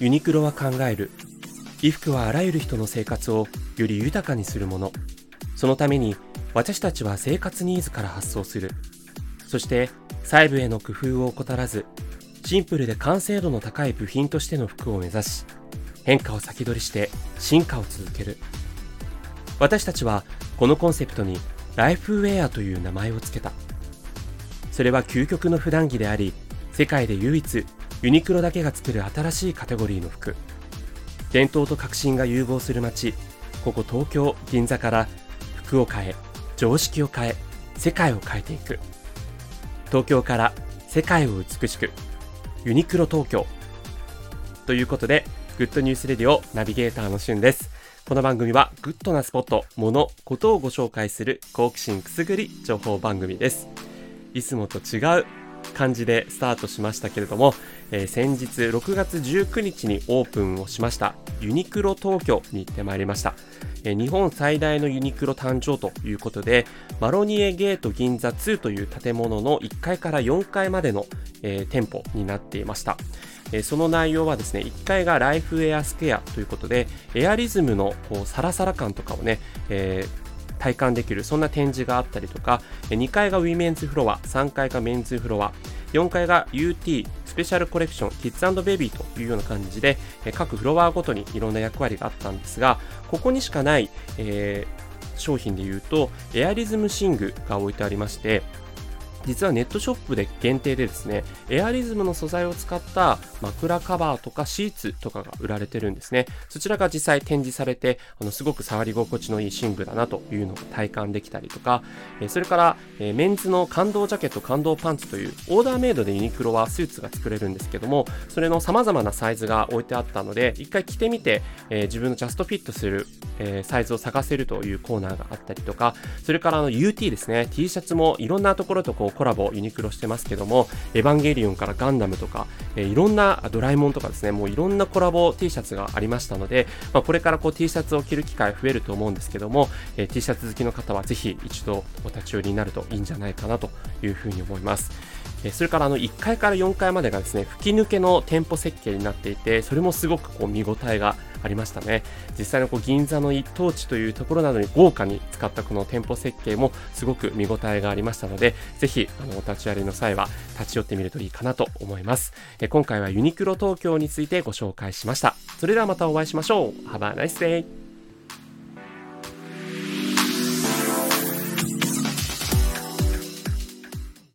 ユニクロは考える。衣服はあらゆる人の生活をより豊かにするもの。そのために私たちは生活ニーズから発想する。そして細部への工夫を怠らずシンプルで完成度の高い部品としての服を目指し変化を先取りして進化を続ける。私たちはこのコンセプトにライフウェアという名前を付けた。それは究極の普段着であり世界で唯一ユニクロだけが作る新しいカテゴリーの服。伝統と革新が融合する街。ここ東京銀座から服を変え常識を変え世界を変えていく。東京から世界を美しく。ユニクロ東京。ということでグッドニュースレディオナビゲーターのしゅんです。この番組はグッドなスポット、物、ことをご紹介する好奇心くすぐり情報番組です。いつもと違う感じでスタートしましたけれども、えー、先日6月19日にオープンをしましたユニクロ東京に行ってまいりました、えー、日本最大のユニクロ誕生ということでマロニエゲート銀座2という建物の1階から4階までの、えー、店舗になっていました。その内容はですね、1階がライフエアスケアということで、エアリズムのサラサラ感とかをね、えー体感できるそんな展示があったりとか2階がウィメンズフロア3階がメンズフロア4階が UT スペシャルコレクションキッズベビーというような感じで各フロアごとにいろんな役割があったんですがここにしかない、えー、商品で言うとエアリズム寝具が置いてありまして実はネットショップで限定でですね、エアリズムの素材を使った枕カバーとかシーツとかが売られてるんですね。そちらが実際展示されて、あのすごく触り心地のいい寝具だなというのを体感できたりとか、それからメンズの感動ジャケット、感動パンツというオーダーメイドでユニクロはスーツが作れるんですけども、それの様々なサイズが置いてあったので、一回着てみて、え自分のジャストフィットする、えサイズを探せるというコーナーがあったりとか、それからあの UT ですね、T シャツもいろんなところとこうコラボユニクロしてますけども、エヴァンゲリオンからガンダムとか、え、いろんなドラえもんとかですね、もういろんなコラボ T シャツがありましたので、まあ、これからこう T シャツを着る機会増えると思うんですけども、え、T シャツ好きの方はぜひ一度お立ち寄りになるといいんじゃないかなというふうに思います。それからあの1階から4階までがですね吹き抜けの店舗設計になっていてそれもすごくこう見応えがありましたね。実際のこう銀座の一等地というところなどに豪華に使ったこの店舗設計もすごく見応えがありましたのでぜひあのお立ち寄りの際は立ち寄ってみるといいかなと思います。え今回はユニクロ東京についてご紹介しました。それではまたお会いしましょう。Have a nice day